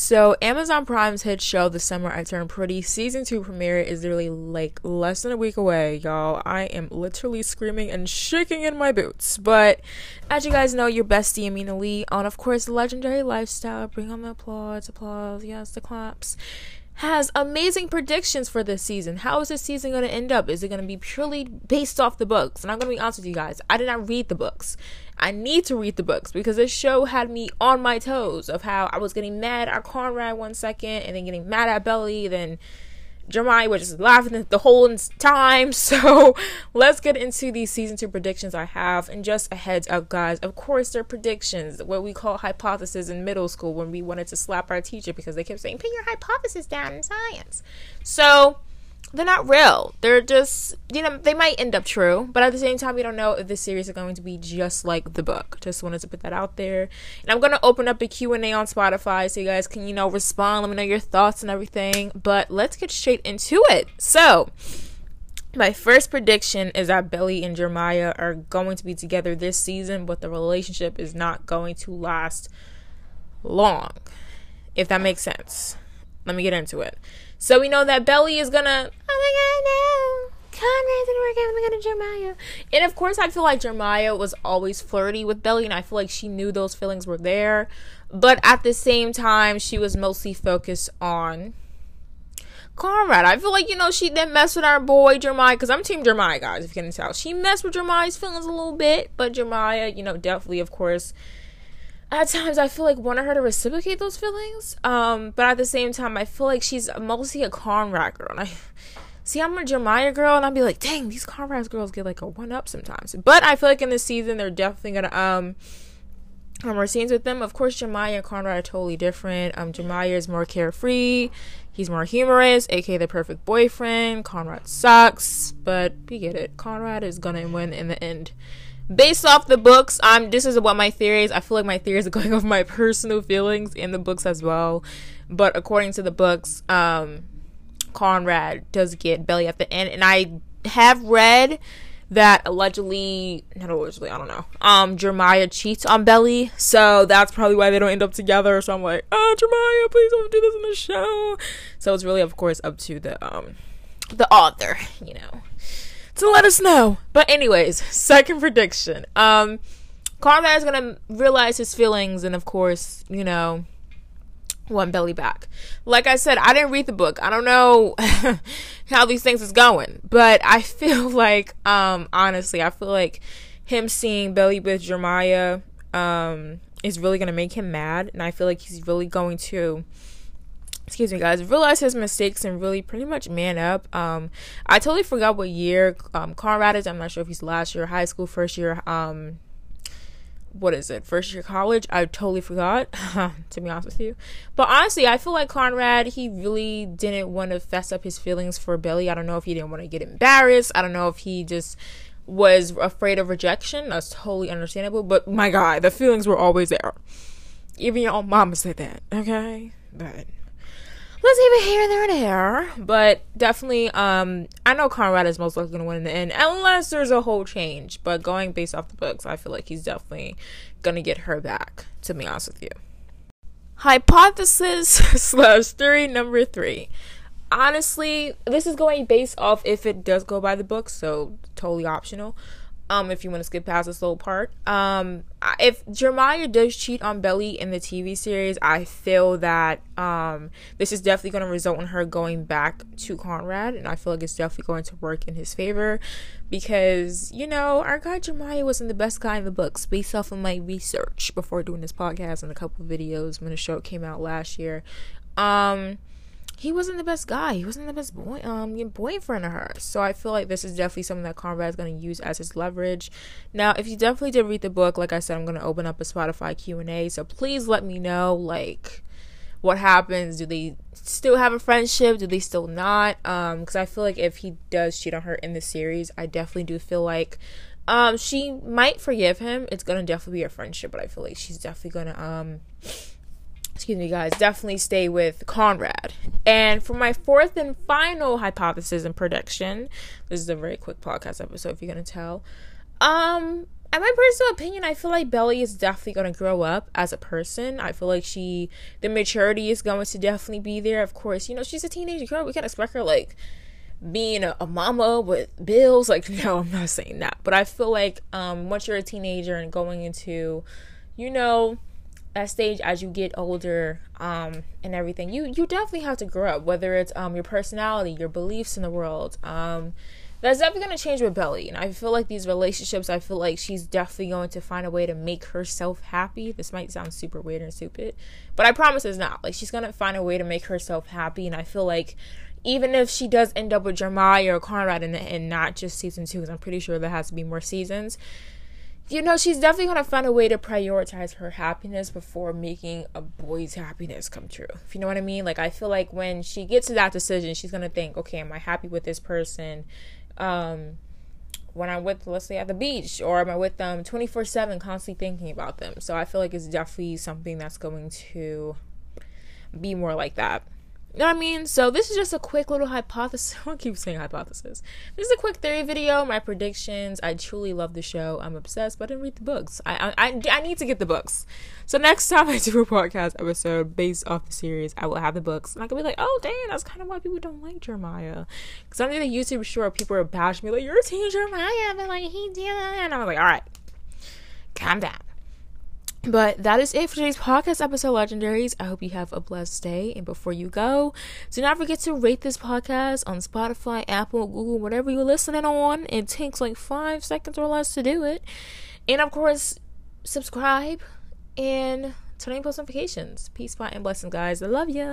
So, Amazon Prime's hit show, The Summer I Turned Pretty, season two premiere is literally like less than a week away, y'all. I am literally screaming and shaking in my boots. But as you guys know, your bestie Ameenha Lee on, of course, Legendary Lifestyle. Bring on the applause, applause, yes, the claps has amazing predictions for this season. How is this season going to end up? Is it going to be purely based off the books? And I'm going to be honest with you guys, I did not read the books. I need to read the books because this show had me on my toes of how I was getting mad at Conrad one second and then getting mad at Belly, then Jeremiah was just laughing the whole time. So let's get into these season two predictions I have. And just a heads up, guys, of course, they're predictions, what we call hypothesis in middle school when we wanted to slap our teacher because they kept saying, put your hypothesis down in science. So they're not real. They're just, you know, they might end up true, but at the same time, we don't know if this series is going to be just like the book. Just wanted to put that out there. And I'm going to open up a Q&A on Spotify so you guys can, you know, respond, let me know your thoughts and everything. But let's get straight into it. So, my first prediction is that Belly and Jeremiah are going to be together this season, but the relationship is not going to last long. If that makes sense. Let me get into it. So we know that Belly is gonna. Oh my god, no! Conrad's gonna work out. My god, Jeremiah. And of course, I feel like Jeremiah was always flirty with Belly, and I feel like she knew those feelings were there. But at the same time, she was mostly focused on Conrad. I feel like, you know, she didn't mess with our boy Jeremiah, because I'm Team Jeremiah, guys, if you can tell. She messed with Jeremiah's feelings a little bit, but Jeremiah, you know, definitely, of course, at times I feel like wanted her to reciprocate those feelings. Um, but at the same time, I feel like she's mostly a Conrad girl. And I see I'm a Jeremiah girl, and I'd be like, dang, these Conrad girls get like a one up sometimes. But I feel like in this season, they're definitely gonna um. Um, more scenes with them. Of course, Jeremiah and Conrad are totally different. Um, Jeremiah is more carefree. He's more humorous, aka the perfect boyfriend. Conrad sucks, but we get it. Conrad is gonna win in the end based off the books i'm this is what my theories i feel like my theories are going off my personal feelings in the books as well. But according to the books um conrad does get belly at the end. And i have read that allegedly not allegedly i don't know um jeremiah cheats on belly. So that's probably why they don't end up together. So i'm like oh jeremiah please don't do this in the show. So it's really of course up to the um the author you know to let us know. But anyways, second prediction. Um Conrad is gonna realize his feelings and of course, you know, want Belly back. Like I said, I didn't read the book. I don't know how these things is going. But I feel like, um, honestly, I feel like him seeing Belly with Jeremiah um is really gonna make him mad and I feel like he's really going to excuse me guys. Realize his mistakes and really pretty much man up. Um i totally forgot what year um conrad is. I'm not sure if he's last year high school first year um what is it? First year college? I totally forgot to be honest with you. But honestly i feel like conrad he really didn't want to fess up his feelings for belly i don't know if he didn't want to get embarrassed. I don't know if he just was afraid of rejection. That's totally understandable. But my god the feelings were always there. Even your own mama said that okay? But leave it here, there, and there. But definitely, um, I know Conrad is most likely going to win in the end, unless there's a whole change. But going based off the books, I feel like he's definitely going to get her back, to be honest with you. Hypothesis slash theory number three. Honestly, this is going based off if it does go by the books, so totally optional um if you want to skip past this little part. Um if jeremiah does cheat on belly in the tv series i feel that um this is definitely going to result in her going back to conrad and i feel like it's definitely going to work in his favor because you know our guy jeremiah wasn't the best guy in the books based off of my research before doing this podcast and a couple videos when the show came out last year. Um he wasn't the best guy. He wasn't the best boy um boyfriend of hers. So I feel like this is definitely something that Conrad is going to use as his leverage. Now, if you definitely did read the book, like I said, I'm going to open up a Spotify Q&A. So please let me know like what happens. Do they still have a friendship? Do they still not? Um cuz I feel like if he does cheat on her in the series, I definitely do feel like um she might forgive him. It's going to definitely be a friendship, but I feel like she's definitely going to um excuse me guys definitely stay with conrad and for my fourth and final hypothesis and prediction this is a very quick podcast episode if you're gonna tell um in my personal opinion, I feel like Belly is definitely to grow up as a person. I feel like she, the maturity is going to definitely be there. Of course, you know, she's a teenage girl. We can't expect her, like, being a, a, mama with bills. Like, no, I'm not saying that. But I feel like um, once you're a teenager and going into, you know, that stage as you get older um, and everything, you you definitely have to grow up. Whether it's um, your personality, your beliefs in the world. Um, that's definitely going to change with Belly. And I feel like these relationships, I feel like she's definitely going to find a way to make herself happy. This might sound super weird and stupid, but I promise it's not. Like, she's going to find a way to make herself happy. And I feel like even if she does end up with Jeremiah or Conrad and, and not just season two, because I'm pretty sure there has to be more seasons, you know, she's definitely to find a way to prioritize her happiness before making a boy's happiness come true. If you know what I mean? Like, I feel like when she gets to that decision, she's to think, okay, am I happy with this person? um, when I'm with, let's say, at the beach, or am I with them 24 7, constantly thinking about them? So I feel like it's definitely something that's going to be more like that. You know what I mean? So this is just a quick little hypothesis. I keep saying hypothesis. This is a quick theory video. My predictions. I truly love the show. I'm obsessed, but I didn't read the books. I I, I need to get the books. So next time I do a podcast episode based off the series, I will have the books, and I can be like, oh dang, that's kind of why people don't like Jeremiah. Because under the YouTube sure people are bashing me like you're team Jeremiah, but like he did, and I was like, all right, calm down. But that is it for today's podcast episode, Legendaries. I hope you have a blessed day. And before you go, do not forget to rate this podcast on Spotify, Apple, Google, whatever you're listening on. It takes like five seconds or less to do it. And of course, subscribe and turn on post notifications. Peace, bye, and blessings, guys. I love ya.